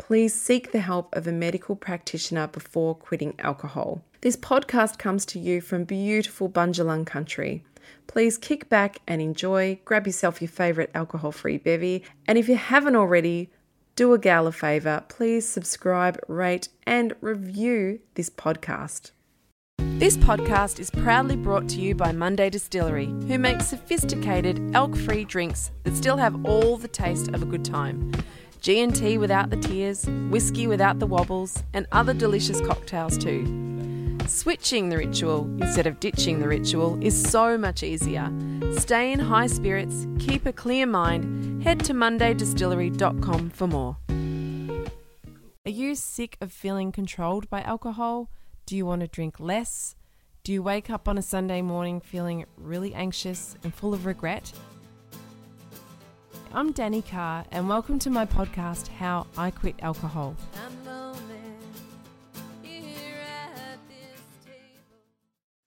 please seek the help of a medical practitioner before quitting alcohol. This podcast comes to you from beautiful Bundjalung country. Please kick back and enjoy, grab yourself your favourite alcohol free bevy, and if you haven't already, do a gal a favour, please subscribe, rate, and review this podcast. This podcast is proudly brought to you by Monday Distillery, who makes sophisticated alc free drinks that still have all the taste of a good time. G&T without the tears, whiskey without the wobbles, and other delicious cocktails too. Switching the ritual instead of ditching the ritual is so much easier. Stay in high spirits, keep a clear mind, head to mondaydistillery.com for more. Are you sick of feeling controlled by alcohol? Do you want to drink less? Do you wake up on a Sunday morning feeling really anxious and full of regret? I'm Dani Carr, and welcome to my podcast, How I Quit Alcohol. Um,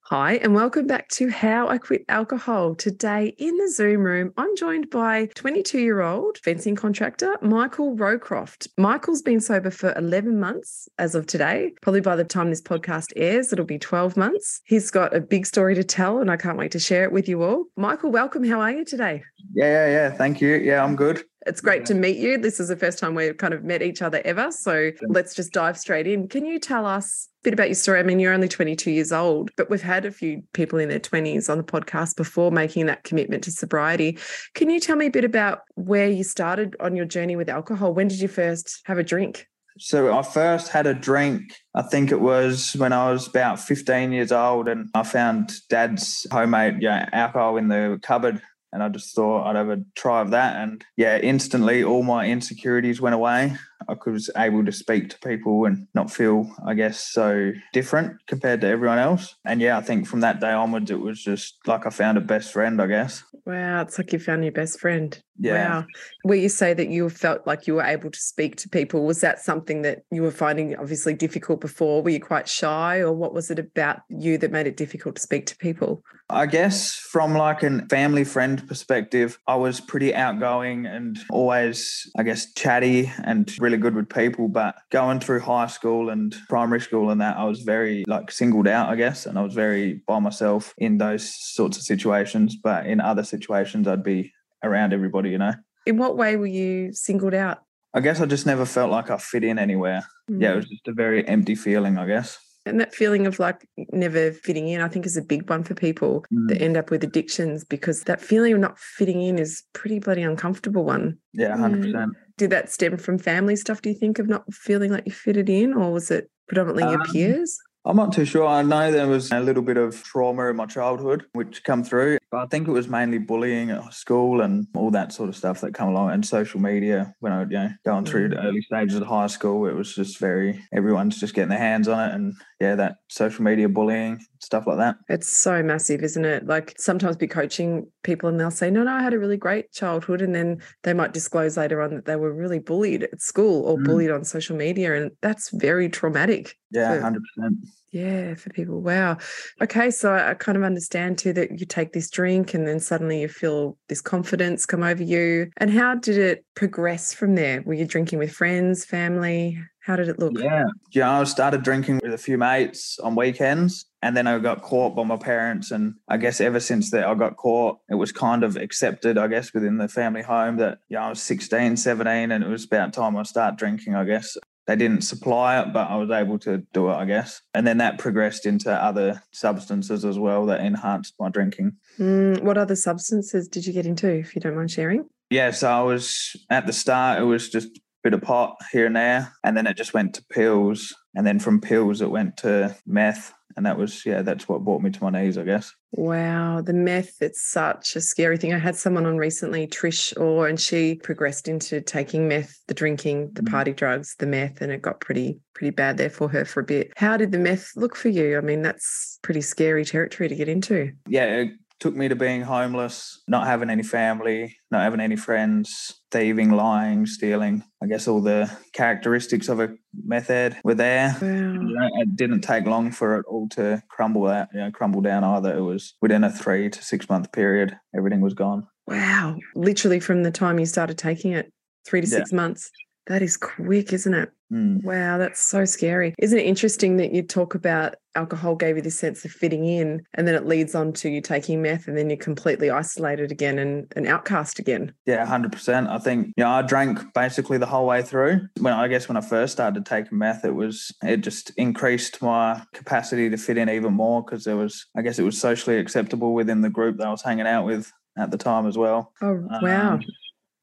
Hi, and welcome back to How I Quit Alcohol. Today in the Zoom room, I'm joined by 22 year old fencing contractor Michael Rowcroft. Michael's been sober for 11 months as of today. Probably by the time this podcast airs, it'll be 12 months. He's got a big story to tell, and I can't wait to share it with you all. Michael, welcome. How are you today? Yeah, yeah, yeah. Thank you. Yeah, I'm good. It's great yeah. to meet you. This is the first time we've kind of met each other ever. So let's just dive straight in. Can you tell us a bit about your story? I mean, you're only 22 years old, but we've had a few people in their 20s on the podcast before making that commitment to sobriety. Can you tell me a bit about where you started on your journey with alcohol? When did you first have a drink? So I first had a drink, I think it was when I was about 15 years old, and I found dad's homemade yeah, alcohol in the cupboard and I just thought I'd have a try of that. And yeah, instantly all my insecurities went away. I was able to speak to people and not feel, I guess, so different compared to everyone else. And yeah, I think from that day onwards, it was just like I found a best friend, I guess. Wow, it's like you found your best friend. Yeah. Wow. Where you say that you felt like you were able to speak to people, was that something that you were finding obviously difficult before? Were you quite shy, or what was it about you that made it difficult to speak to people? I guess from like a family friend perspective, I was pretty outgoing and always, I guess, chatty and really good with people. But going through high school and primary school and that, I was very like singled out, I guess, and I was very by myself in those sorts of situations. But in other situations, I'd be around everybody, you know. In what way were you singled out? I guess I just never felt like I fit in anywhere. Mm. Yeah, it was just a very empty feeling, I guess. And that feeling of like never fitting in, I think, is a big one for people mm. that end up with addictions because that feeling of not fitting in is pretty bloody uncomfortable one. Yeah, 100%. Mm. Did that stem from family stuff, do you think, of not feeling like you fitted in, or was it predominantly um, your peers? I'm not too sure. I know there was a little bit of trauma in my childhood, which come through. But I think it was mainly bullying at school and all that sort of stuff that come along, and social media. When I, you know, going through the early stages of high school, it was just very everyone's just getting their hands on it, and yeah, that social media bullying stuff like that. It's so massive, isn't it? Like sometimes be coaching people and they'll say, "No, no, I had a really great childhood," and then they might disclose later on that they were really bullied at school or Mm. bullied on social media, and that's very traumatic. Yeah, hundred percent. Yeah, for people. Wow. Okay, so I kind of understand too that you take this drink and then suddenly you feel this confidence come over you. And how did it progress from there? Were you drinking with friends, family? How did it look? Yeah, yeah. I started drinking with a few mates on weekends, and then I got caught by my parents. And I guess ever since that I got caught, it was kind of accepted, I guess, within the family home that yeah, I was 16, 17, and it was about time I start drinking. I guess they didn't supply it, but I was able to do it. I guess, and then that progressed into other substances as well that enhanced my drinking. Mm, what other substances did you get into, if you don't mind sharing? Yeah, so I was at the start, it was just a bit of pot here and there, and then it just went to pills, and then from pills it went to meth, and that was yeah, that's what brought me to my knees, I guess. Wow, the meth, it's such a scary thing. I had someone on recently, Trish Orr, and she progressed into taking meth, the drinking, the Mm. party drugs, the meth, and it got pretty, pretty bad there for her for a bit. How did the meth look for you? I mean, that's pretty scary territory to get into. Yeah, it took me to being homeless, not having any family, not having any friends, thieving, lying, stealing. I guess all the characteristics of a meth head were there. Wow. It didn't take long for it all to crumble out, you know, crumble down either. It was within a three to six month period, everything was gone. Wow. Literally from the time you started taking it, three to Yeah. six months. That is quick, isn't it? Mm. Wow, that's so scary. Isn't it interesting that you talk about alcohol gave you this sense of fitting in and then it leads on to you taking meth and then you're completely isolated again and an outcast again? Yeah, hundred percent. I think you know, I drank basically the whole way through. When I guess when I first started taking meth, it was it just increased my capacity to fit in even more because there was I guess it was socially acceptable within the group that I was hanging out with at the time as well. Oh, wow. Um,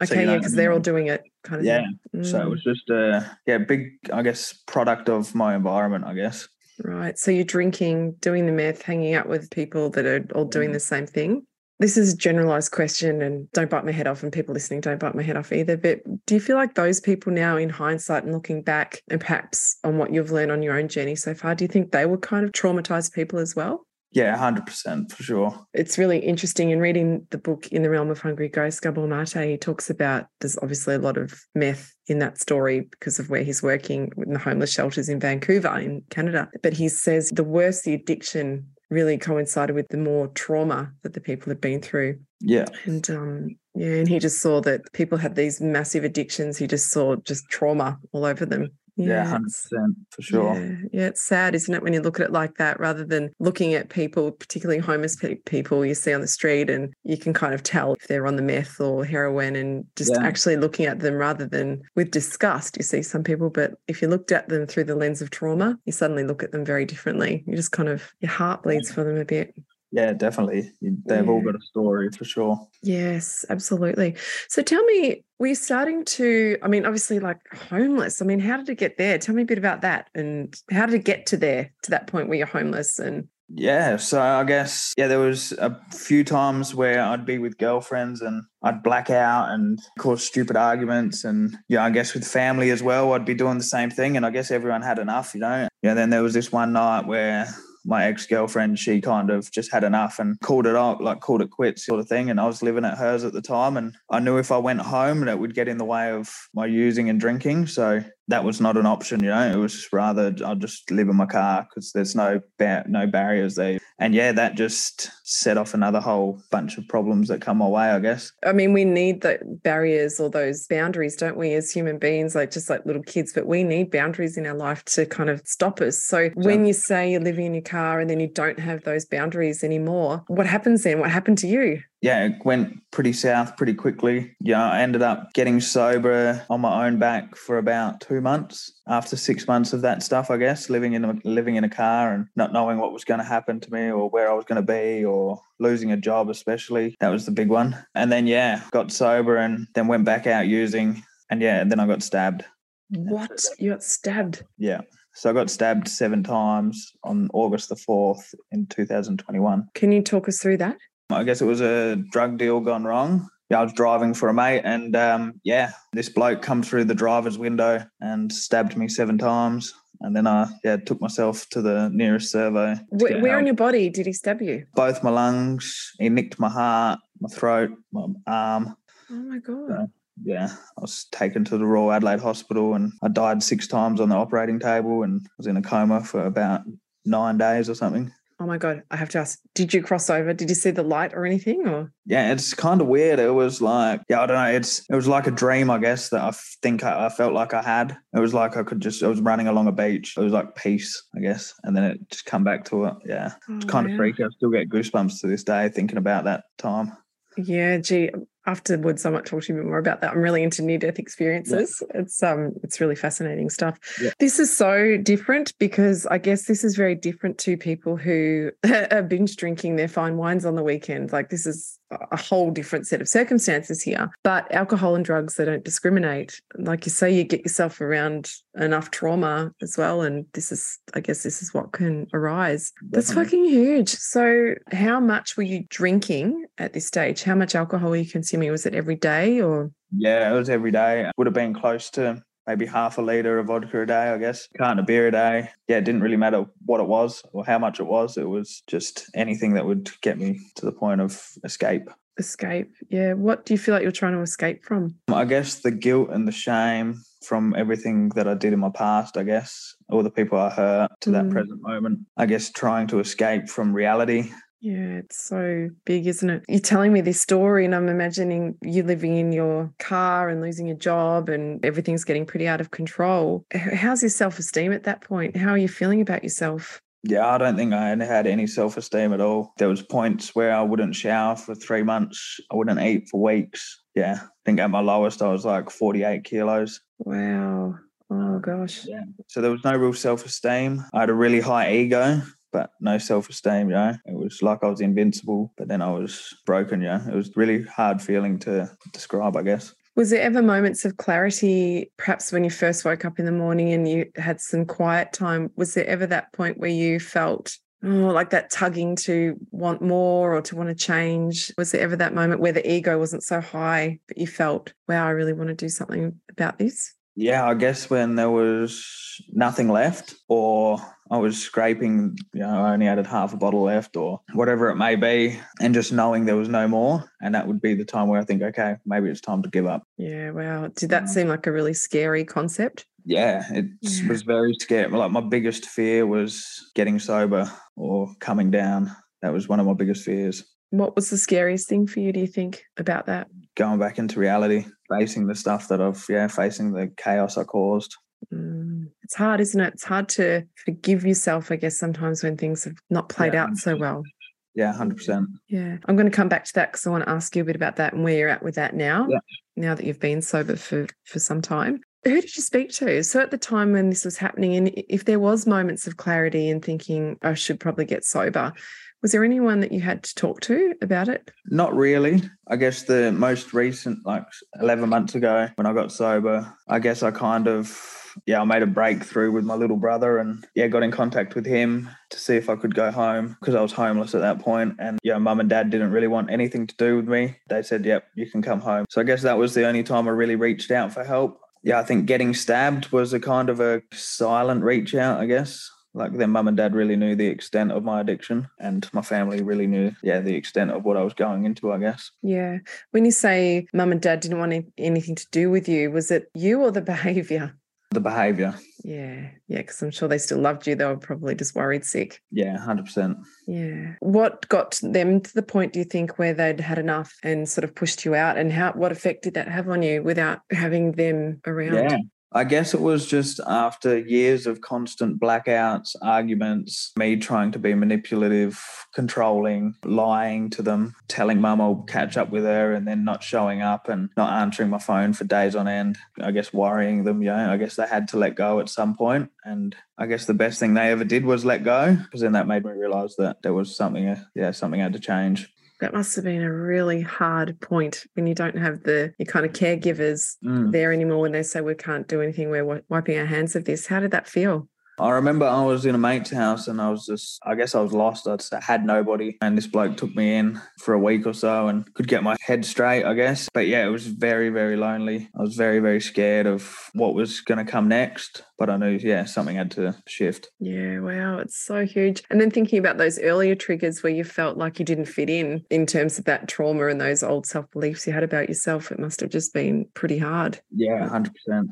so, okay, you yeah, because they're all doing it kind of Yeah. thing. So it Mm, was just a yeah big I guess product of my environment. I guess. right. So you're drinking, doing the meth, hanging out with people that are all doing Mm. the same thing. This is a generalized question and don't bite my head off and people listening don't bite my head off either. But do you feel like those people now in hindsight and looking back and perhaps on what you've learned on your own journey so far, do you think they were kind of traumatized people as well? Yeah, hundred percent for sure. It's really interesting in reading the book In the Realm of Hungry Ghosts, Gabor Mate, he talks about there's obviously a lot of meth in that story because of where he's working in the homeless shelters in Vancouver in Canada. But he says the worse the addiction really coincided with the more trauma that the people had been through. Yeah, And um yeah, and he just saw that people had these massive addictions. He just saw just trauma all over them. Yeah, hundred percent for sure. yeah, yeah, it's sad, isn't it, when you look at it like that, rather than looking at people, particularly homeless pe- people you see on the street, and you can kind of tell if they're on the meth or heroin, and just Yeah. actually looking at them rather than with disgust. You see some people, but if you looked at them through the lens of trauma, you suddenly look at them very differently. You just kind of your heart bleeds for them a bit. Yeah, definitely. They've all got a story for sure. Yes, absolutely. So tell me, were you starting to, I mean, obviously like homeless. I mean, how did it get there? Tell me a bit about that and how did it get to there, to that point where you're homeless and Yeah, so I guess yeah, there was a few times where I'd be with girlfriends and I'd black out and cause stupid arguments, and yeah, I guess with family as well, I'd be doing the same thing, and I guess everyone had enough, you know. Yeah, then there was this one night where my ex girlfriend, she kind of just had enough and called it up, like called it quits, sort of thing. And I was living at hers at the time, and I knew if I went home, that would get in the way of my using and drinking. So that was not an option, you know. It was rather I'll just live in my car because there's no no barriers there. And yeah, that just set off another whole bunch of problems that come my way, I guess. I mean, we need the barriers or those boundaries, don't we, as human beings, like just like little kids, but we need boundaries in our life to kind of stop us. So when you say you're living in your car and then you don't have those boundaries anymore, what happens then? What happened to you? Yeah, it went pretty south pretty quickly. Yeah, I ended up getting sober on my own back for about two months. After six months of that stuff, I guess living in a living in a car and not knowing what was going to happen to me or where I was going to be or losing a job, especially that was the big one. And then yeah, got sober and then went back out using. And yeah, then I got stabbed. What? You got stabbed. Yeah. So I got stabbed seven times on August the 4th in 2021. Can you talk us through that? I guess it was a drug deal gone wrong. Yeah, I was driving for a mate, and um, yeah, this bloke come through the driver's window and stabbed me seven times. And then I yeah took myself to the nearest servo. Where, where on your body did he stab you? both my lungs. He nicked my heart, my throat, my arm. Oh my god. Yeah. Yeah, I was taken to the Royal Adelaide Hospital, and I died six times on the operating table, and was in a coma for about nine days or something. Oh my god. I have to ask. Did you cross over? Did you see the light or anything? Or Yeah, it's kind of weird. It was like, yeah, I don't know. It's it was like a dream, I guess, that I think I, I felt like I had. It was like I could just, I was running along a beach. It was like peace, I guess, and then it just come back to it. Yeah, it's Oh, kind wow. of freaky. I still get goosebumps to this day thinking about that time. Yeah, gee. Afterwards, I might talk to you a bit more about that. I'm really into near death experiences. It's um, it's really fascinating stuff. Yeah. This is so different because I guess this is very different to people who are binge drinking their fine wines on the weekend. Like this is a whole different set of circumstances here. But alcohol and drugs, they don't discriminate. Like you say, you get yourself around enough trauma as well, and this is, I guess, this is what can arise. That's fucking huge. So, how much were you drinking at this stage? How much alcohol were you consuming? Was it every day or? Yeah, it was every day. Would have been close to maybe half a litre of vodka a day, I guess. Carton of beer a day. Yeah, it didn't really matter what it was or how much it was. It was just anything that would get me to the point of escape. Escape. Yeah. What do you feel like you're trying to escape from? I guess the guilt and the shame from everything that I did in my past, I guess, all the people I hurt to that Mm. present moment. I guess trying to escape from reality. Yeah, it's so big, isn't it? You're telling me this story, and I'm imagining you living in your car and losing your job, and everything's getting pretty out of control. How's your self esteem at that point? How are you feeling about yourself? Yeah, I don't think I had had any self esteem at all. There was points where I wouldn't shower for three months. I wouldn't eat for weeks. Yeah, I think at my lowest I was like 48 kilos. Wow. Oh, gosh. Yeah. So there was no real self esteem. I had a really high ego, but no self esteem, you know. It was like I was invincible, but then I was broken, yeah. It was really hard feeling to describe, I guess. Was there ever moments of clarity, perhaps when you first woke up in the morning and you had some quiet time? Was there ever that point where you felt oh, like that tugging to want more or to want to change? Was there ever that moment where the ego wasn't so high, but you felt, wow, I really want to do something about this? Yeah, I guess when there was nothing left, or I was scraping, you know, I only had half a bottle left, or whatever it may be, and just knowing there was no more. And that would be the time where I think, okay, maybe it's time to give up. Yeah, wow. Did that mm. seem like a really scary concept? Yeah, it Yeah. was very scary. Like, my biggest fear was getting sober or coming down. That was one of my biggest fears. What was the scariest thing for you, do you think, about that? Going back into reality, facing the stuff that I've, yeah, facing the chaos I caused. Mm, it's hard, isn't it? It's hard to forgive yourself, I guess, sometimes when things have not played Yeah, out so 100%. well. Yeah, 100%. Yeah. I'm going to come back to that because I want to ask you a bit about that and where you're at with that now, Yeah. now that you've been sober for, for some time. Who did you speak to? So at the time when this was happening, and if there was moments of clarity and thinking, I should probably get sober, was there anyone that you had to talk to about it? Not really. I guess the most recent, like 11 months ago when I got sober, I guess I kind of, yeah, I made a breakthrough with my little brother and, yeah, got in contact with him to see if I could go home because I was homeless at that point. And, yeah, mum and dad didn't really want anything to do with me. They said, yep, you can come home. So I guess that was the only time I really reached out for help. Yeah, I think getting stabbed was a kind of a silent reach out, I guess. Like their mum and dad really knew the extent of my addiction, and my family really knew, yeah, the extent of what I was going into, I guess. Yeah. When you say mum and dad didn't want anything to do with you, was it you or the behavior? The behavior, Yeah. Yeah. Because I'm sure they still loved you. They were probably just worried sick. yeah, 100%. Yeah. What got them to the point, do you think, where they'd had enough and sort of pushed you out? And how what effect did that have on you without having them around? Yeah. I guess it was just after years of constant blackouts, arguments, me trying to be manipulative, controlling, lying to them, telling mum I'll catch up with her and then not showing up and not answering my phone for days on end. I guess worrying them, yeah. I guess they had to let go at some point. And I guess the best thing they ever did was let go because then that made me realize that there was something, yeah, something had to change. That must have been a really hard point when you don't have the your kind of caregivers Mm. there anymore when they say we can't do anything, we're wi- wiping our hands of this. How did that feel? I remember I was in a mate's house and I was just, I guess I was lost. I had nobody. And this bloke took me in for a week or so and could get my head straight, I guess. But yeah, it was very, very lonely. I was very, very scared of what was going to come next. But I knew, yeah, something had to shift. Yeah, wow, it's so huge. And then thinking about those earlier triggers where you felt like you didn't fit in, in terms of that trauma and those old self beliefs you had about yourself, it must have just been pretty hard. Yeah, 100%.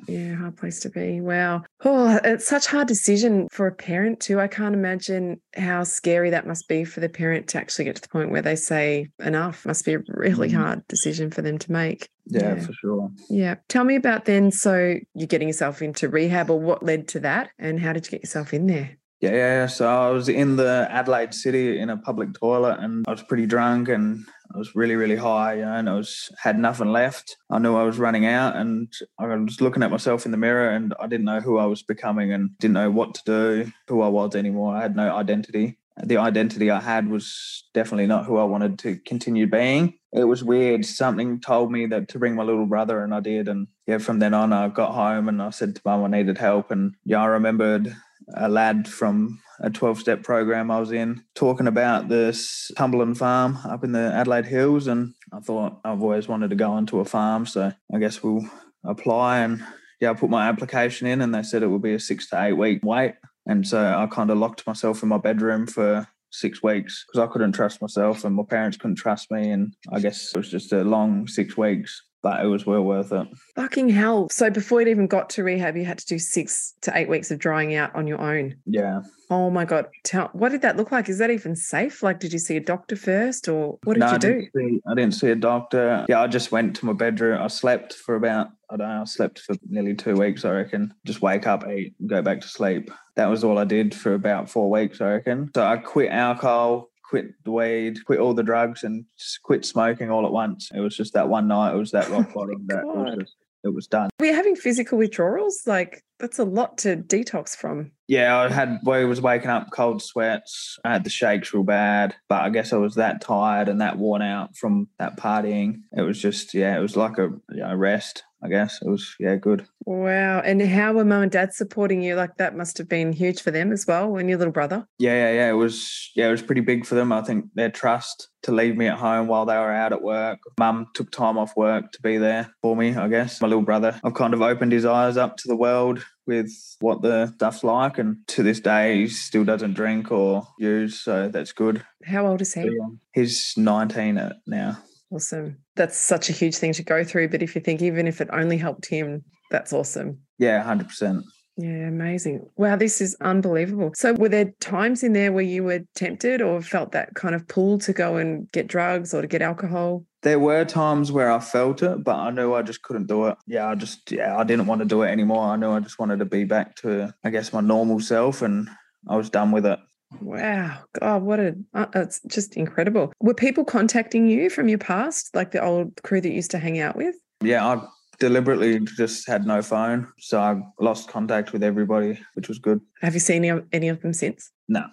Yeah, hard place to be. Wow. Oh, it's such hard decision for a parent, too. I can't imagine how scary that must be for the parent to actually get to the point where they say enough. Must be a really mm. hard decision for them to make. Yeah, yeah, for sure. Yeah. Tell me about then. So you're getting yourself into rehab, or what led to that, and how did you get yourself in there? Yeah, yeah. So I was in the Adelaide City in a public toilet, and I was pretty drunk, and I was really, really high, you know, and I was had nothing left. I knew I was running out, and I was looking at myself in the mirror, and I didn't know who I was becoming, and didn't know what to do, who I was anymore. I had no identity the identity I had was definitely not who I wanted to continue being. It was weird. Something told me that to bring my little brother, and I did. And yeah, from then on, I got home and I said to mum I needed help. And yeah, I remembered a lad from a 12 step program I was in talking about this Cumberland farm up in the Adelaide Hills. And I thought I've always wanted to go onto a farm. So I guess we'll apply. And yeah, I put my application in and they said it would be a six to eight week wait. And so I kind of locked myself in my bedroom for six weeks because I couldn't trust myself and my parents couldn't trust me. And I guess it was just a long six weeks, but it was well worth it. Fucking hell. So before it even got to rehab, you had to do six to eight weeks of drying out on your own. Yeah. Oh my God. Tell what did that look like? Is that even safe? Like, did you see a doctor first or what did no, you do? I didn't, see, I didn't see a doctor. Yeah, I just went to my bedroom. I slept for about I don't know, I slept for nearly two weeks, I reckon. Just wake up, eat, go back to sleep. That was all I did for about four weeks, I reckon. So I quit alcohol, quit the weed, quit all the drugs, and quit smoking all at once. It was just that one night, it was that oh rock bottom that was just, it was done. Were you having physical withdrawals? Like, that's a lot to detox from. Yeah, I had, I was waking up cold sweats. I had the shakes real bad, but I guess I was that tired and that worn out from that partying. It was just, yeah, it was like a you know, rest I guess it was yeah good. Wow! And how were mum and dad supporting you? Like that must have been huge for them as well, and your little brother. Yeah, yeah, yeah. It was yeah, it was pretty big for them. I think their trust to leave me at home while they were out at work. Mum took time off work to be there for me. I guess my little brother. I've kind of opened his eyes up to the world with what the stuff's like, and to this day he still doesn't drink or use, so that's good. How old is he? He's nineteen now. Awesome. That's such a huge thing to go through. But if you think, even if it only helped him, that's awesome. Yeah, 100%. Yeah, amazing. Wow, this is unbelievable. So, were there times in there where you were tempted or felt that kind of pull to go and get drugs or to get alcohol? There were times where I felt it, but I knew I just couldn't do it. Yeah, I just, yeah, I didn't want to do it anymore. I knew I just wanted to be back to, I guess, my normal self and I was done with it. Wow. God, what a, uh, it's just incredible. Were people contacting you from your past, like the old crew that you used to hang out with? Yeah, I deliberately just had no phone. So I lost contact with everybody, which was good. Have you seen any of, any of them since? No.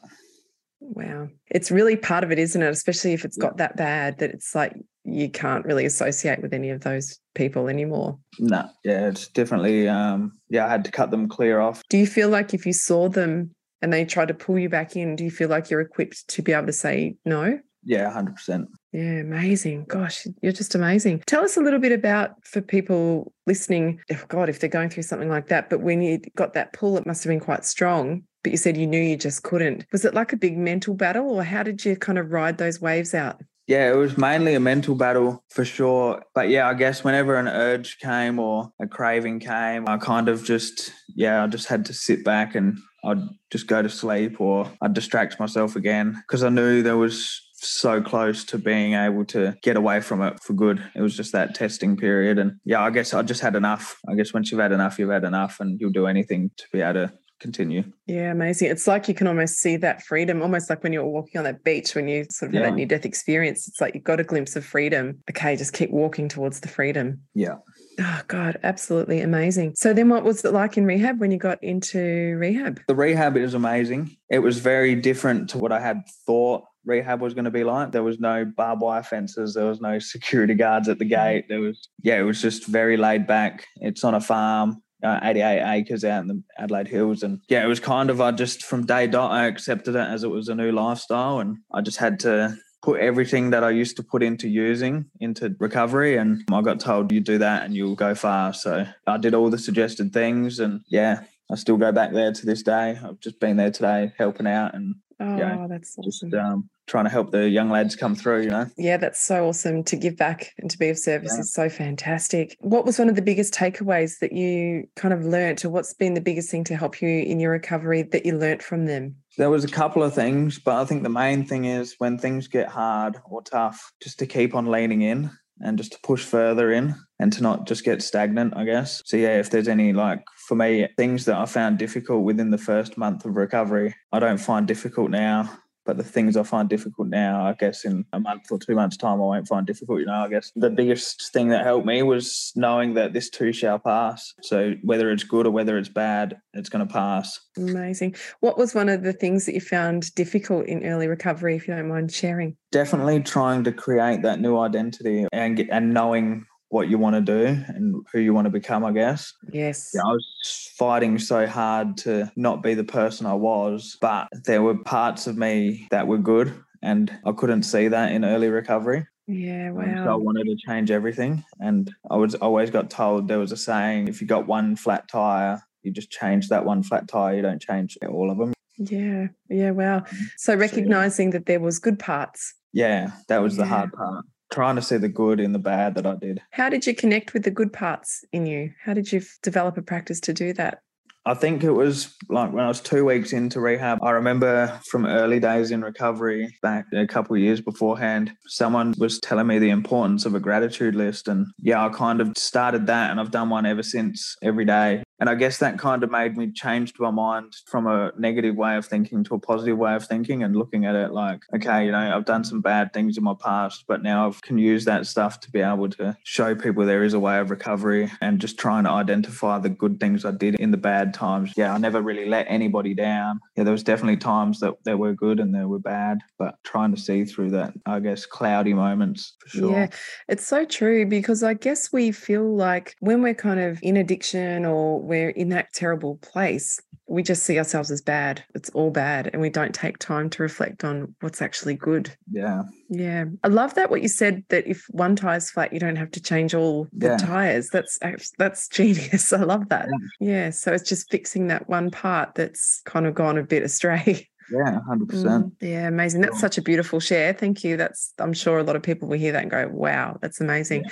Wow. It's really part of it, isn't it? Especially if it's got that bad that it's like you can't really associate with any of those people anymore. No. Yeah, it's definitely, um, yeah, I had to cut them clear off. Do you feel like if you saw them and they try to pull you back in, do you feel like you're equipped to be able to say no? Yeah, 100%. Yeah, amazing. Gosh, you're just amazing. Tell us a little bit about for people listening, oh God, if they're going through something like that, but when you got that pull, it must have been quite strong, but you said you knew you just couldn't. Was it like a big mental battle or how did you kind of ride those waves out? Yeah, it was mainly a mental battle for sure. But yeah, I guess whenever an urge came or a craving came, I kind of just, yeah, I just had to sit back and I'd just go to sleep or I'd distract myself again because I knew there was so close to being able to get away from it for good. It was just that testing period. And yeah, I guess I just had enough. I guess once you've had enough, you've had enough and you'll do anything to be able to continue. Yeah, amazing. It's like you can almost see that freedom, almost like when you're walking on that beach, when you sort of yeah. have that near death experience. It's like you've got a glimpse of freedom. Okay, just keep walking towards the freedom. Yeah. Oh God, absolutely amazing. So then what was it like in rehab when you got into rehab? The rehab is amazing. It was very different to what I had thought rehab was going to be like. There was no barbed wire fences, there was no security guards at the gate. There was yeah, it was just very laid back. It's on a farm uh, 88 acres out in the Adelaide Hills. And yeah, it was kind of, I just from day dot, I accepted it as it was a new lifestyle. And I just had to put everything that I used to put into using into recovery. And I got told you do that and you'll go far. So I did all the suggested things. And yeah, I still go back there to this day. I've just been there today helping out and Oh, yeah, that's just awesome. um, trying to help the young lads come through, you know. Yeah, that's so awesome to give back and to be of service Yeah. is so fantastic. What was one of the biggest takeaways that you kind of learnt, or what's been the biggest thing to help you in your recovery that you learnt from them? There was a couple of things, but I think the main thing is when things get hard or tough, just to keep on leaning in and just to push further in and to not just get stagnant, I guess. So, yeah, if there's any, like, for me, things that I found difficult within the first month of recovery, I don't find difficult now. But the things I find difficult now, I guess in a month or two months' time, I won't find difficult. You know, I guess the biggest thing that helped me was knowing that this too shall pass. So whether it's good or whether it's bad, it's going to pass. Amazing. What was one of the things that you found difficult in early recovery, if you don't mind sharing? definitely trying to create that new identity and get, and knowing what you want to do and who you want to become i guess Yes. yeah, i was fighting so hard to not be the person i was but there were parts of me that were good and i couldn't see that in early recovery Yeah, Um, So I wanted to change everything. And I was always got told there was a saying if you got one flat tire, you just change that one flat tire. You don't change all of them. Yeah, yeah, wow. Mm-hmm. So recognizing that there was good parts. Yeah, that was the hard part. Trying to see the good in the bad that I did. How did you connect with the good parts in you? How did you develop a practice to do that? I think it was like when I was two weeks into rehab. I remember from early days in recovery, back a couple of years beforehand, someone was telling me the importance of a gratitude list. And yeah, I kind of started that and I've done one ever since every day. And I guess that kind of made me change my mind from a negative way of thinking to a positive way of thinking and looking at it like, okay, you know, I've done some bad things in my past, but now I can use that stuff to be able to show people there is a way of recovery and just trying to identify the good things I did in the bad times. Yeah, I never really let anybody down. Yeah, there was definitely times that there were good and there were bad, but trying to see through that, I guess, cloudy moments for sure. Yeah, it's so true because I guess we feel like when we're kind of in addiction or we're in that terrible place, we just see ourselves as bad. It's all bad. And we don't take time to reflect on what's actually good. Yeah. Yeah. I love that what you said that if one tire's flat, you don't have to change all the Yeah. tires. That's that's genius. I love that. Yeah. So it's just fixing that one part that's kind of gone a bit astray. Yeah, 100%. Mm, yeah, amazing. That's such a beautiful share. Thank you. That's I'm sure a lot of people will hear that and go, "Wow, that's amazing."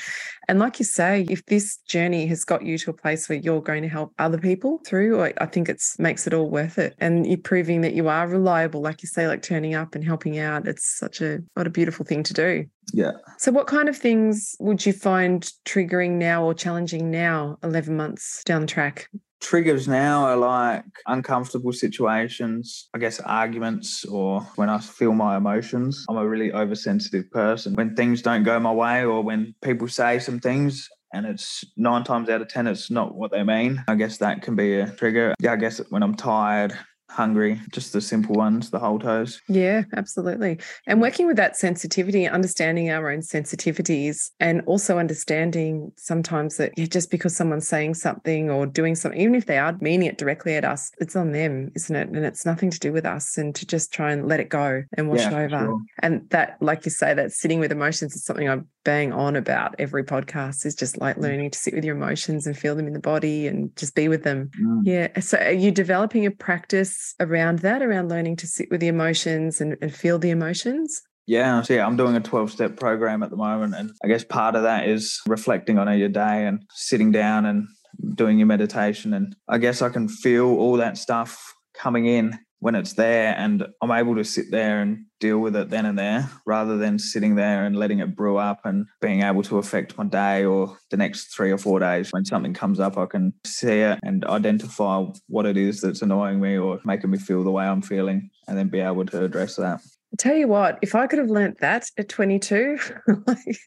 And like you say, if this journey has got you to a place where you're going to help other people through, I, I think it's makes it all worth it. And you're proving that you are reliable, like you say, like turning up and helping out. It's such a what a beautiful thing to do. Yeah. So, what kind of things would you find triggering now or challenging now, 11 months down the track? Triggers now are like uncomfortable situations, I guess arguments, or when I feel my emotions. I'm a really oversensitive person. When things don't go my way, or when people say some things and it's nine times out of 10, it's not what they mean, I guess that can be a trigger. Yeah, I guess when I'm tired, hungry, just the simple ones, the whole toes. Yeah, absolutely. And working with that sensitivity, understanding our own sensitivities, and also understanding sometimes that yeah, just because someone's saying something or doing something, even if they are meaning it directly at us, it's on them, isn't it? And it's nothing to do with us. And to just try and let it go and wash Yeah, it over. sure. And that, like you say, that sitting with emotions is something I bang on about every podcast is just like learning to sit with your emotions and feel them in the body and just be with them. Mm. Yeah. So are you developing a practice around that, around learning to sit with the emotions and, and feel the emotions? Yeah, so yeah, I'm doing a 12 step program at the moment. And I guess part of that is reflecting on your day and sitting down and doing your meditation. And I guess I can feel all that stuff coming in when it's there. And I'm able to sit there and deal with it then and there rather than sitting there and letting it brew up and being able to affect my day or the next three or four days. When something comes up, I can see it and identify what it is that's annoying me or making me feel the way I'm feeling and then be able to address that. I tell you what, if I could have learnt that at 22, like,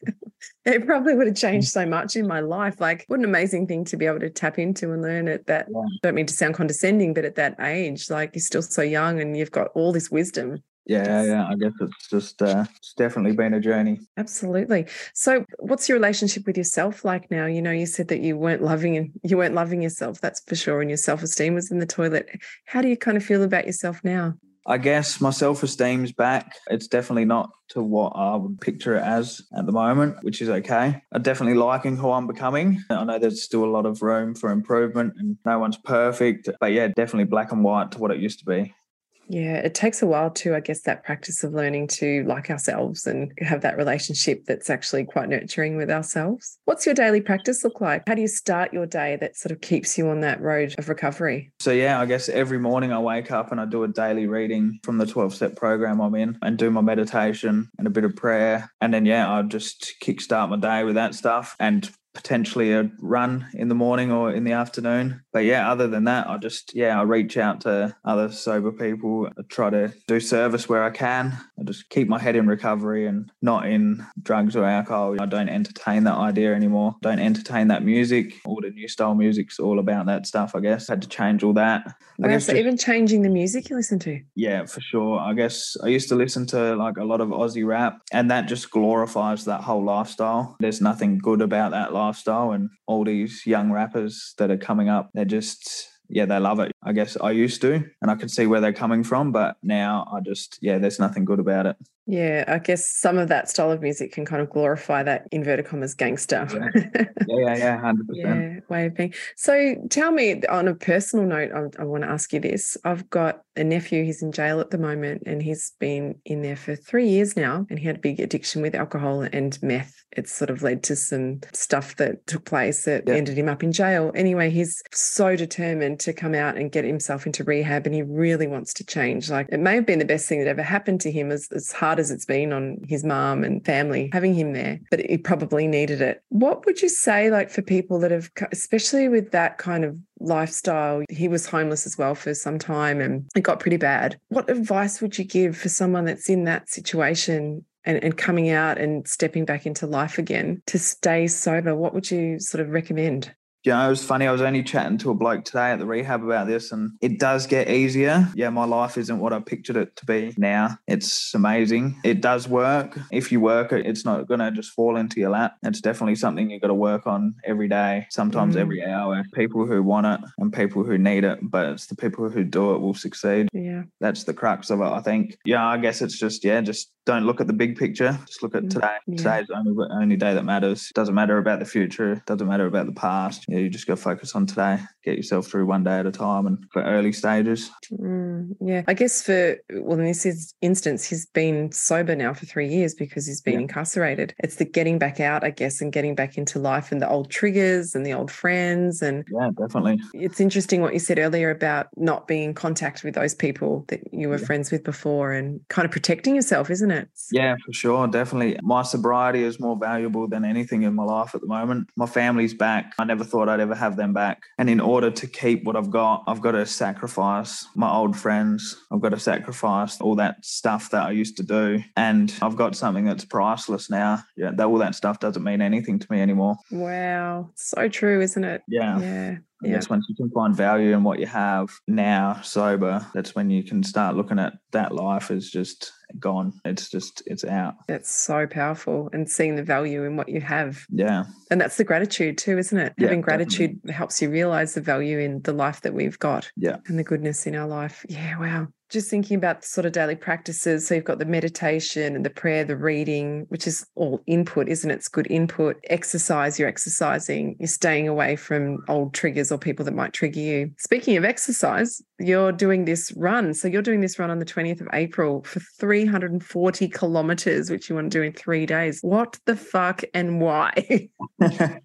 it probably would have changed so much in my life. Like, what an amazing thing to be able to tap into and learn at that. Yeah. Don't mean to sound condescending, but at that age, like you're still so young and you've got all this wisdom. Yeah, yeah. I guess it's just uh, it's definitely been a journey. Absolutely. So, what's your relationship with yourself like now? You know, you said that you weren't loving you weren't loving yourself. That's for sure, and your self esteem was in the toilet. How do you kind of feel about yourself now? I guess my self esteem's back. It's definitely not to what I would picture it as at the moment, which is okay. I'm definitely liking who I'm becoming. I know there's still a lot of room for improvement and no one's perfect, but yeah, definitely black and white to what it used to be. Yeah, it takes a while to, I guess, that practice of learning to like ourselves and have that relationship that's actually quite nurturing with ourselves. What's your daily practice look like? How do you start your day that sort of keeps you on that road of recovery? So, yeah, I guess every morning I wake up and I do a daily reading from the 12 step program I'm in and do my meditation and a bit of prayer. And then, yeah, I just kickstart my day with that stuff and potentially a run in the morning or in the afternoon. But yeah, other than that, I just, yeah, I reach out to other sober people, I try to do service where I can. I just keep my head in recovery and not in drugs or alcohol. I don't entertain that idea anymore. Don't entertain that music. All the new style music's all about that stuff, I guess. I had to change all that. I guess just- even changing the music you listen to. yeah, for sure. I guess I used to listen to like a lot of Aussie rap, and that just glorifies that whole lifestyle. There's nothing good about that lifestyle, and all these young rappers that are coming up, they're just yeah, they love it. I guess I used to, and I could see where they're coming from, but now I just yeah, there's nothing good about it. Yeah, I guess some of that style of music can kind of glorify that inverted commas gangster. Yeah, yeah, yeah, hundred percent. yeah, way of being. So tell me, on a personal note, I, I want to ask you this. I've got a nephew, he's in jail at the moment, and he's been in there for three years now, and he had a big addiction with alcohol and meth. It's sort of led to some stuff that took place that Yeah. ended him up in jail. Anyway, he's so determined to come out and get himself into rehab, and he really wants to change. Like, it may have been the best thing that ever happened to him, as, as hard as it's been on his mom and family having him there, but he probably needed it. What would you say, like, for people that have, especially with that kind of lifestyle, he was homeless as well for some time and it got pretty bad. What advice would you give for someone that's in that situation? And, and coming out and stepping back into life again to stay sober, what would you sort of recommend? Yeah, it was funny. I was only chatting to a bloke today at the rehab about this, and it does get easier. Yeah, my life isn't what I pictured it to be now. It's amazing. It does work. If you work it, it's not going to just fall into your lap. It's definitely something you've got to work on every day, sometimes Mm. every hour. People who want it and people who need it, but it's the people who do it will succeed. Yeah. That's the crux of it, I think. Yeah, I guess it's just, yeah, just don't look at the big picture. Just look at Mm, today. yeah. Today's the only, only day that matters. Doesn't matter about the future. Doesn't matter about the past. Yeah, you just got to focus on today. Get yourself through one day at a time and for early stages. Mm, yeah. I guess for, well, in this instance, he's been sober now for three years because he's been Yeah. incarcerated. It's the getting back out, I guess, and getting back into life and the old triggers and the old friends. And Yeah, definitely. it's interesting what you said earlier about not being in contact with those people that you were Yeah. friends with before and kind of protecting yourself, isn't it? Yeah, for sure. Definitely. My sobriety is more valuable than anything in my life at the moment. My family's back. I never thought I'd ever have them back. And in order to keep what I've got, I've got to sacrifice my old friends. I've got to sacrifice all that stuff that I used to do. And I've got something that's priceless now. Yeah, that all that stuff doesn't mean anything to me anymore. Wow. So true, isn't it? Yeah. Yeah. I Yeah. guess once you can find value in what you have now sober, that's when you can start looking at that life as just gone. It's just, it's out. That's so powerful and seeing the value in what you have. Yeah. And that's the gratitude too, isn't it? Yeah, Having gratitude helps you realize the value in the life that we've got Yeah. and the goodness in our life. Yeah, wow. Just thinking about the sort of daily practices. So you've got the meditation and the prayer, the reading, which is all input, isn't it? It's good input. Exercise, you're exercising, you're staying away from old triggers or people that might trigger you. Speaking of exercise, you're doing this run. So you're doing this run on the 20th of April for 340 kilometers, which you want to do in three days. What the fuck and why?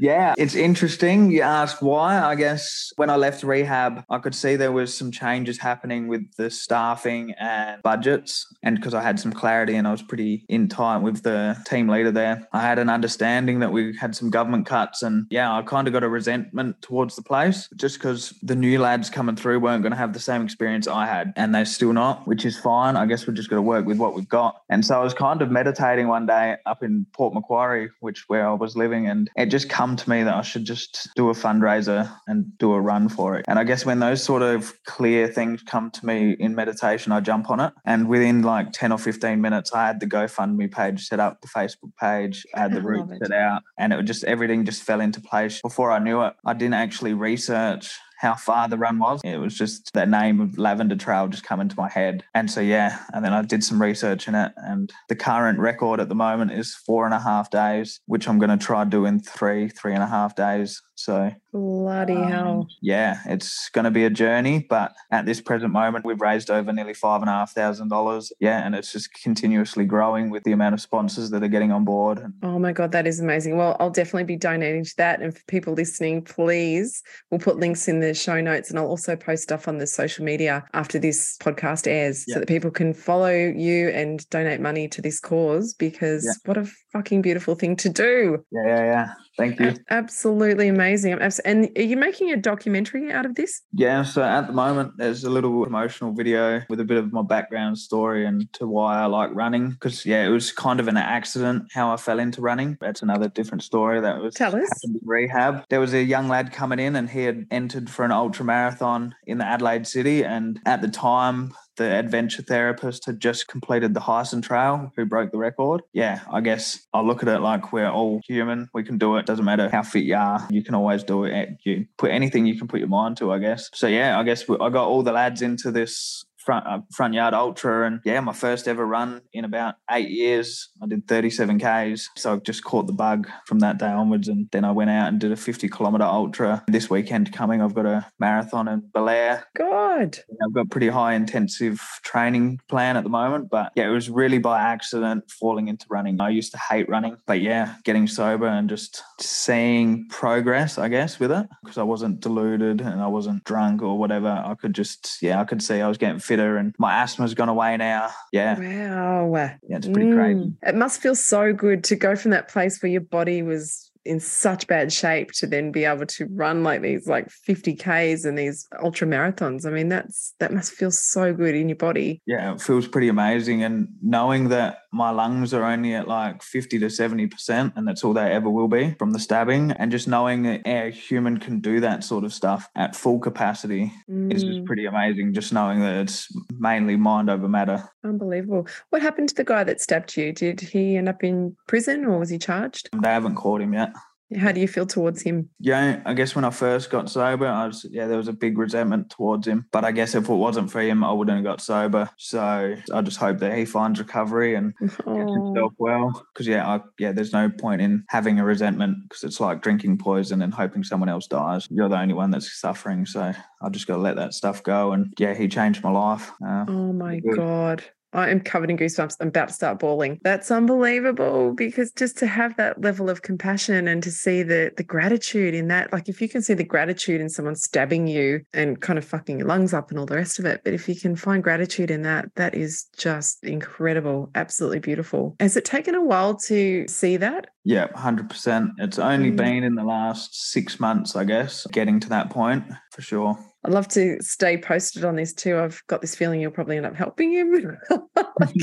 yeah, it's interesting. You ask why. I guess when I left rehab, I could see there was some changes happening with the staffing and budgets. And because I had some clarity and I was pretty in time with the team leader there, I had an understanding that we had some government cuts. And yeah, I kind of got a resentment towards the place just because the new lads coming through weren't weren't going to have the same experience I had, and they're still not, which is fine. I guess we're just going to work with what we've got. And so I was kind of meditating one day up in Port Macquarie, which where I was living, and it just come to me that I should just do a fundraiser and do a run for it. And I guess when those sort of clear things come to me in meditation, I jump on it. And within like 10 or 15 minutes, I had the GoFundMe page set up, the Facebook page, I had the route set out, and it just everything just fell into place. Before I knew it, I didn't actually research how far the run was. It was just the name of Lavender Trail just come into my head. And so, yeah, and then I did some research in it. And the current record at the moment is four and a half days, which I'm going to try do in three, three and a half days. So bloody um, hell. Yeah, it's going to be a journey, but at this present moment, we've raised over nearly five and a half thousand dollars. Yeah, and it's just continuously growing with the amount of sponsors that are getting on board. Oh my god, that is amazing. Well, I'll definitely be donating to that, and for people listening, please, we'll put links in the show notes, and I'll also post stuff on the social media after this podcast airs, yeah. so that people can follow you and donate money to this cause. Because yeah. what a fucking beautiful thing to do. Yeah, yeah, yeah. Thank you. Absolutely amazing. And are you making a documentary out of this? Yeah. So at the moment, there's a little promotional video with a bit of my background story and to why I like running. Because yeah, it was kind of an accident how I fell into running. That's another different story that was Tell us. rehab. There was a young lad coming in and he had entered for an ultra marathon in the Adelaide city, and at the time the adventure therapist had just completed the Heysen Trail, who broke the record. Yeah, I guess I look at it like we're all human. We can do it. Doesn't matter how fit you are. You can always do it. You put anything you can put your mind to, I guess. So yeah, I guess I got all the lads into this front uh, front yard ultra and yeah my first ever run in about eight years. I did 37 ks so i just caught the bug from that day onwards. And then i went out and did a 50 kilometer ultra this weekend coming. I've got a marathon in belair. God i've got pretty high intensive training plan at the moment but yeah it was really by accident falling into running. I used to hate running but yeah getting sober and just seeing progress i guess with it. Because i wasn't deluded and i wasn't drunk or whatever. I could just yeah i could see i was getting fit fitter and my asthma's gone away now. Yeah. Wow. Yeah, it's pretty mm. crazy. It must feel so good to go from that place where your body was in such bad shape to then be able to run like these like 50 Ks and these ultra marathons. I mean, that's that must feel so good in your body. Yeah, it feels pretty amazing. And knowing that my lungs are only at like 50 to 70%, and that's all they ever will be from the stabbing, and just knowing that a human can do that sort of stuff at full capacity mm. is just mm. pretty amazing. Just knowing that it's mainly mind over matter. Unbelievable. What happened to the guy that stabbed you? Did he end up in prison or was he charged? They haven't caught him yet. How do you feel towards him? Yeah, I guess when I first got sober, I was yeah, there was a big resentment towards him. But I guess if it wasn't for him, I wouldn't have got sober. So I just hope that he finds recovery and oh. gets himself well. Because yeah, I, yeah, there's no point in having a resentment because it's like drinking poison and hoping someone else dies. You're the only one that's suffering. So I've just got to let that stuff go. And yeah, he changed my life. Uh, oh my god. I am covered in goosebumps. I'm about to start bawling. That's unbelievable because just to have that level of compassion and to see the the gratitude in that, like if you can see the gratitude in someone stabbing you and kind of fucking your lungs up and all the rest of it, but if you can find gratitude in that, that is just incredible, absolutely beautiful. Has it taken a while to see that? Yeah, 100%. It's only mm. been in the last six months, I guess, getting to that point for sure. I'd love to stay posted on this too. I've got this feeling you'll probably end up helping him. like,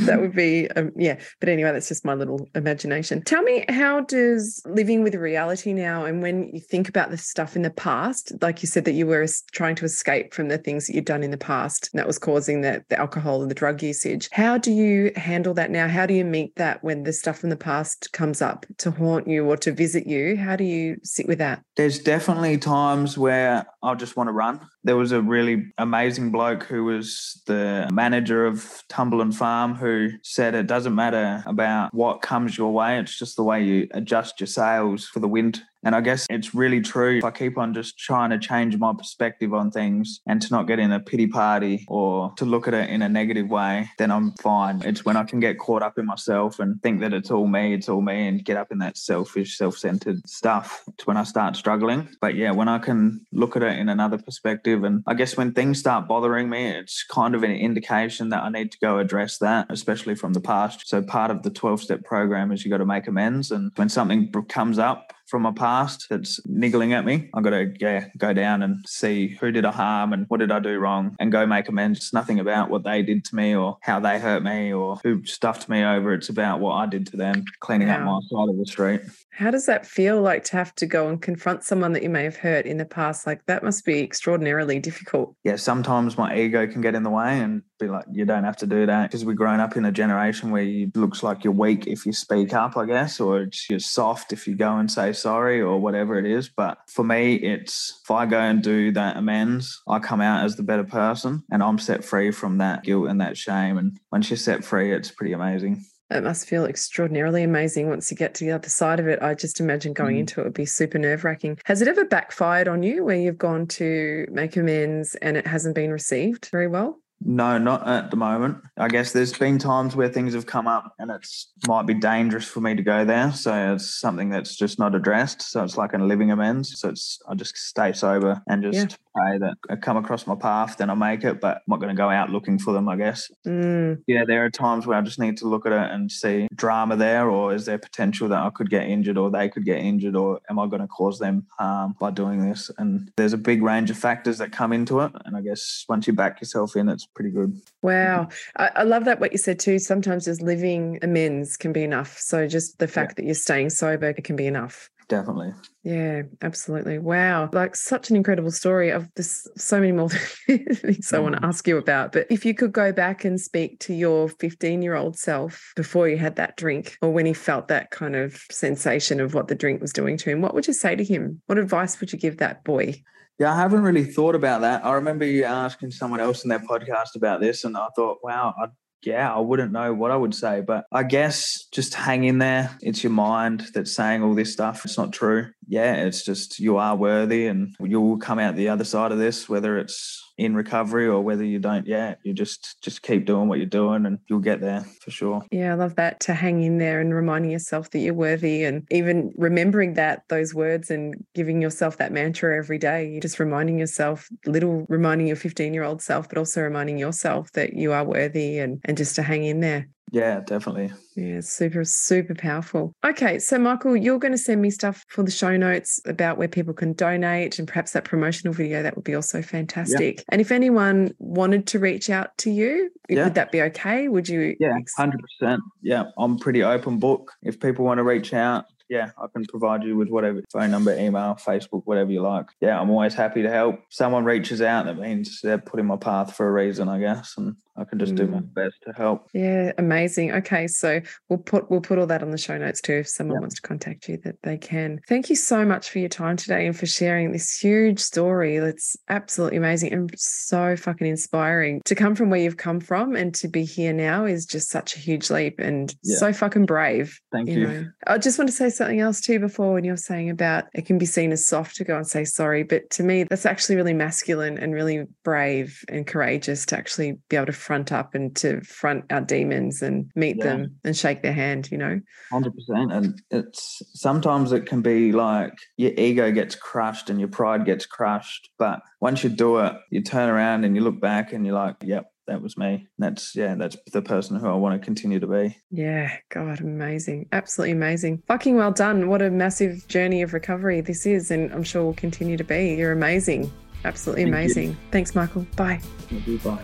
that would be, um, yeah. But anyway, that's just my little imagination. Tell me, how does living with reality now, and when you think about the stuff in the past, like you said that you were trying to escape from the things that you'd done in the past, and that was causing the, the alcohol and the drug usage. How do you handle that now? How do you meet that when the stuff from the past comes up to haunt you or to visit you? How do you sit with that? There's definitely times where I just want to run on there was a really amazing bloke who was the manager of Tumberland Farm who said it doesn't matter about what comes your way, it's just the way you adjust your sails for the wind and I guess it's really true. If I keep on just trying to change my perspective on things and to not get in a pity party or to look at it in a negative way, then I'm fine. It's when I can get caught up in myself and think that it's all me, it's all me, and get up in that selfish, self centered stuff. It's when I start struggling. But yeah, when I can look at it in another perspective, and I guess when things start bothering me, it's kind of an indication that I need to go address that, especially from the past. So part of the 12 step program is you got to make amends. And when something comes up, from my past that's niggling at me. I've got to yeah, go down and see who did I harm and what did I do wrong and go make amends. It's nothing about what they did to me or how they hurt me or who stuffed me over. It's about what I did to them, cleaning wow. up my side of the street. How does that feel like to have to go and confront someone that you may have hurt in the past? Like that must be extraordinarily difficult. Yeah, sometimes my ego can get in the way and be like, you don't have to do that because we're grown up in a generation where it looks like you're weak if you speak up, I guess, or it's you're soft if you go and say sorry or whatever it is. But for me, it's if I go and do that amends, I come out as the better person and I'm set free from that guilt and that shame. And once you're set free, it's pretty amazing. It must feel extraordinarily amazing once you get to the other side of it. I just imagine going mm. into it would be super nerve wracking. Has it ever backfired on you where you've gone to make amends and it hasn't been received very well? No, not at the moment. I guess there's been times where things have come up and it's might be dangerous for me to go there. So it's something that's just not addressed. So it's like a living amends. So it's I just stay sober and just yeah. pray that I come across my path, then I make it, but I'm not going to go out looking for them, I guess. Mm. Yeah, there are times where I just need to look at it and see drama there, or is there potential that I could get injured or they could get injured, or am I going to cause them harm by doing this? And there's a big range of factors that come into it. And I guess once you back yourself in, it's pretty good. Wow. I, I, love that what you said too. Sometimes just living amends can be enough. So just the fact yeah. that you're staying sober can be enough. Definitely. Yeah, absolutely. Wow. Like such an incredible story of this so many more things I want to mm. ask you about. But if you could go back and speak to your 15 year old self before you had that drink or when he felt that kind of sensation of what the drink was doing to him, what would you say to him? What advice would you give that boy? Yeah, I haven't really thought about that. I remember you asking someone else in their podcast about this, and I thought, wow, I, yeah, I wouldn't know what I would say. But I guess just hang in there. It's your mind that's saying all this stuff. It's not true. Yeah, it's just you are worthy and you'll come out the other side of this, whether it's in recovery or whether you don't yeah you just just keep doing what you're doing and you'll get there for sure. Yeah i love that to hang in there and reminding yourself that you're worthy and even remembering that those words and giving yourself that mantra every day you're just reminding yourself little reminding your 15 year old self but also reminding yourself that you are worthy and and just to hang in there yeah, definitely. Yeah, super, super powerful. Okay, so Michael, you're going to send me stuff for the show notes about where people can donate and perhaps that promotional video. That would be also fantastic. Yeah. And if anyone wanted to reach out to you, yeah. would that be okay? Would you? Yeah, 100%. Yeah, I'm pretty open book. If people want to reach out, yeah, I can provide you with whatever phone number, email, Facebook, whatever you like. Yeah, I'm always happy to help. Someone reaches out, that means they're putting my path for a reason, I guess. And I can just mm. do my mm. best to help. Yeah, amazing. Okay, so we'll put we'll put all that on the show notes too. If someone yep. wants to contact you, that they can. Thank you so much for your time today and for sharing this huge story. That's absolutely amazing and so fucking inspiring. To come from where you've come from and to be here now is just such a huge leap and yeah. so fucking brave. Thank you. you. Know. I just want to say something else too before when you're saying about it can be seen as soft to go and say sorry, but to me that's actually really masculine and really brave and courageous to actually be able to front up and to front our demons and meet yeah. them and shake their hand, you know? 100%. And it's sometimes it can be like your ego gets crushed and your pride gets crushed. But once you do it, you turn around and you look back and you're like, yep, that was me. That's yeah, that's the person who I want to continue to be. Yeah, God, amazing. Absolutely amazing. Fucking well done. What a massive journey of recovery this is, and I'm sure will continue to be. You're amazing. Absolutely Thank amazing. You. Thanks, Michael. Bye. Thank you. Bye.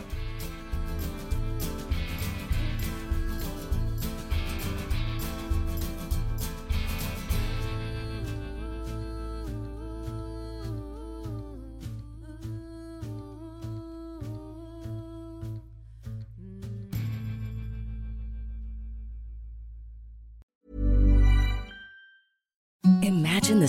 The